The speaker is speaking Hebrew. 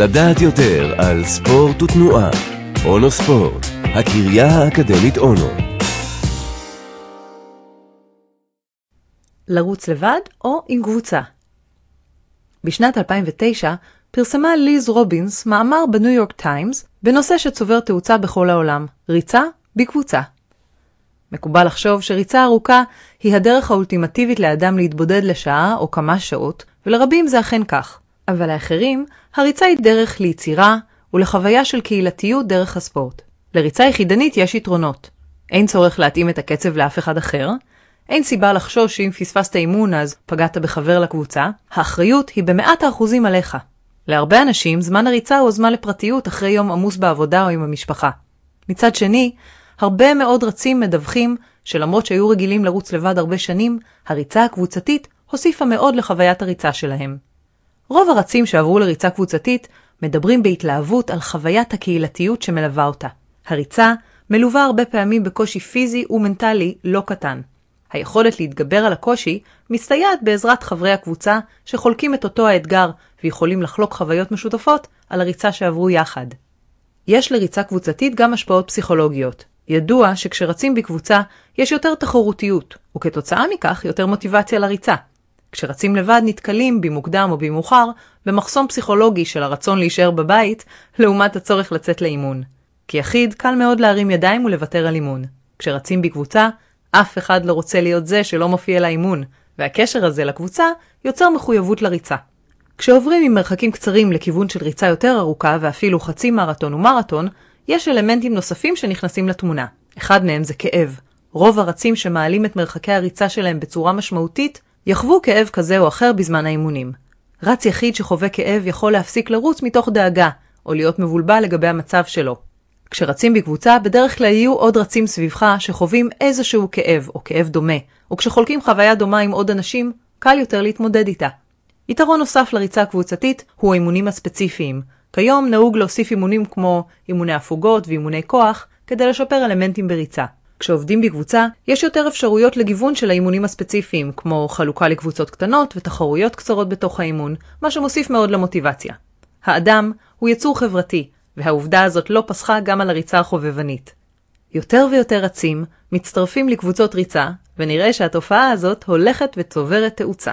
לדעת יותר על ספורט ותנועה. אונו ספורט, הקריה האקדמית אונו. לרוץ לבד או עם קבוצה. בשנת 2009 פרסמה ליז רובינס מאמר בניו יורק טיימס בנושא שצובר תאוצה בכל העולם, ריצה בקבוצה. מקובל לחשוב שריצה ארוכה היא הדרך האולטימטיבית לאדם להתבודד לשעה או כמה שעות, ולרבים זה אכן כך. אבל לאחרים, הריצה היא דרך ליצירה ולחוויה של קהילתיות דרך הספורט. לריצה יחידנית יש יתרונות. אין צורך להתאים את הקצב לאף אחד אחר, אין סיבה לחשוש שאם פספסת אימון אז פגעת בחבר לקבוצה, האחריות היא במאת האחוזים עליך. להרבה אנשים זמן הריצה הוא זמן לפרטיות אחרי יום עמוס בעבודה או עם המשפחה. מצד שני, הרבה מאוד רצים מדווחים שלמרות שהיו רגילים לרוץ לבד הרבה שנים, הריצה הקבוצתית הוסיפה מאוד לחוויית הריצה שלהם. רוב הרצים שעברו לריצה קבוצתית מדברים בהתלהבות על חוויית הקהילתיות שמלווה אותה. הריצה מלווה הרבה פעמים בקושי פיזי ומנטלי לא קטן. היכולת להתגבר על הקושי מסתייעת בעזרת חברי הקבוצה שחולקים את אותו האתגר ויכולים לחלוק חוויות משותפות על הריצה שעברו יחד. יש לריצה קבוצתית גם השפעות פסיכולוגיות. ידוע שכשרצים בקבוצה יש יותר תחרותיות, וכתוצאה מכך יותר מוטיבציה לריצה. כשרצים לבד נתקלים, במוקדם או במאוחר, במחסום פסיכולוגי של הרצון להישאר בבית, לעומת הצורך לצאת לאימון. כיחיד קל מאוד להרים ידיים ולוותר על אימון. כשרצים בקבוצה, אף אחד לא רוצה להיות זה שלא מופיע לאימון, והקשר הזה לקבוצה יוצר מחויבות לריצה. כשעוברים ממרחקים קצרים לכיוון של ריצה יותר ארוכה ואפילו חצי מרתון ומרתון, יש אלמנטים נוספים שנכנסים לתמונה. אחד מהם זה כאב. רוב הרצים שמעלים את מרחקי הריצה שלהם בצורה משמעותית, יחוו כאב כזה או אחר בזמן האימונים. רץ יחיד שחווה כאב יכול להפסיק לרוץ מתוך דאגה, או להיות מבולבל לגבי המצב שלו. כשרצים בקבוצה, בדרך כלל יהיו עוד רצים סביבך שחווים איזשהו כאב או כאב דומה, וכשחולקים חוויה דומה עם עוד אנשים, קל יותר להתמודד איתה. יתרון נוסף לריצה הקבוצתית הוא האימונים הספציפיים. כיום נהוג להוסיף אימונים כמו אימוני הפוגות ואימוני כוח כדי לשפר אלמנטים בריצה. כשעובדים בקבוצה, יש יותר אפשרויות לגיוון של האימונים הספציפיים, כמו חלוקה לקבוצות קטנות ותחרויות קצרות בתוך האימון, מה שמוסיף מאוד למוטיבציה. האדם הוא יצור חברתי, והעובדה הזאת לא פסחה גם על הריצה החובבנית. יותר ויותר רצים מצטרפים לקבוצות ריצה, ונראה שהתופעה הזאת הולכת וצוברת תאוצה.